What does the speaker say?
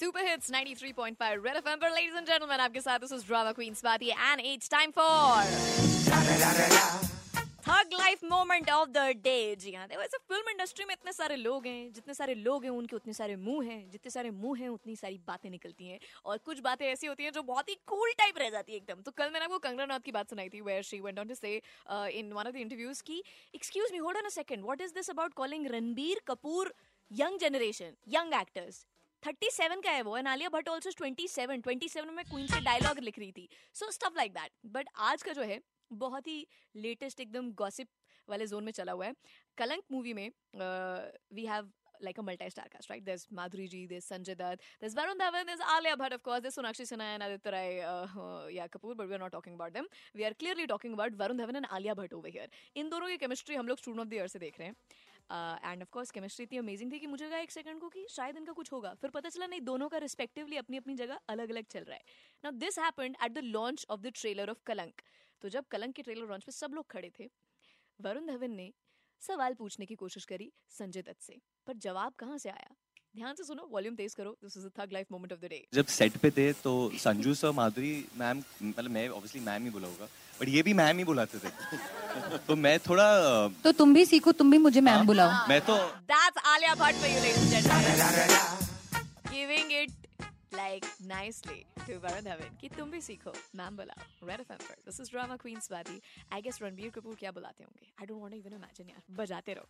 Super hits 93.5 red FM पर ladies and gentleman आपके साथ this is drama queen Swati and it's time for thug life moment of the day जी हाँ देखो, ऐसे film industry में इतने सारे लोग हैं, जितने सारे लोग हैं, उनके उतने सारे मुँह हैं, जितने सारे मुँह हैं, उतनी सारी बातें निकलती हैं और कुछ बातें ऐसी होती हैं जो बहुत ही कूल टाइप रह जाती है एकदम। तो कल मैंने आपको कंगना रनौत की बात सुनाई थी where she went on to say in one of the interviews की excuse me hold on a second what is this about calling Ranbir Kapoor young generation young actors thirty seven का है वो and Alia Bhatt also twenty seven twenty seven में queen से dialogue लिख रही थी। So stuff like that but आज का जो है, बहुत ही लेटेस्ट एकदम गॉसिप वाले जोन में चला हुआ है। कलंक मूवी में we have like a multi star cast right this Madhuri ji this Sanjay Dutt this Varun Dhawan this Alia Bhatt of course this Sonakshi Sinha and Aditya Roy या Kapoor but we are not talking about them we are clearly talking about Varun Dhawan and Alia Bhatt over here इन दोनों की chemistry हम लोग student of the year से देख रहे हैं। And of course chemistry इतनी अमेजिंग थी कि मुझे लगा एक सेकंड को कि शायद इनका कुछ होगा। फिर पता चला, नहीं, दोनों का रिस्पेक्टिवली अपनी अपनी जगह अलग अलग चल रहा है। Now this happened at the launch of the trailer of Kalank तो जब कलंक के ट्रेलर लॉन्च पे सब लोग खड़े थे, वरुण धवन ने सवाल पूछने की कोशिश करी संजय दत्त से, पर जवाब कहाँ से आया? ध्यान से सुनो वॉल्यूम तेज करो। This is thug life moment of the day जब सेट पे थे तो संजू सर माधुरी मैम मतलब मैं ऑब्वियसली मैम ही बोला होगा बट ये भी मैम ही बुलाते थे। तो मैं थोड़ा तो तुम भी सीखो तुम भी मुझे मैम बुलाओ। मैं तो that's Alia Bhatt for you ladies and gentleman giving it like nicely to Varun Dhawan कि तुम भी सीखो मैम बुलाओ। रेड एफएम पर। This is drama queen Swati I guess Ranbir Kapoor क्या बुलाते होंगे? I don't want to even imagine यार। बजाते रहो।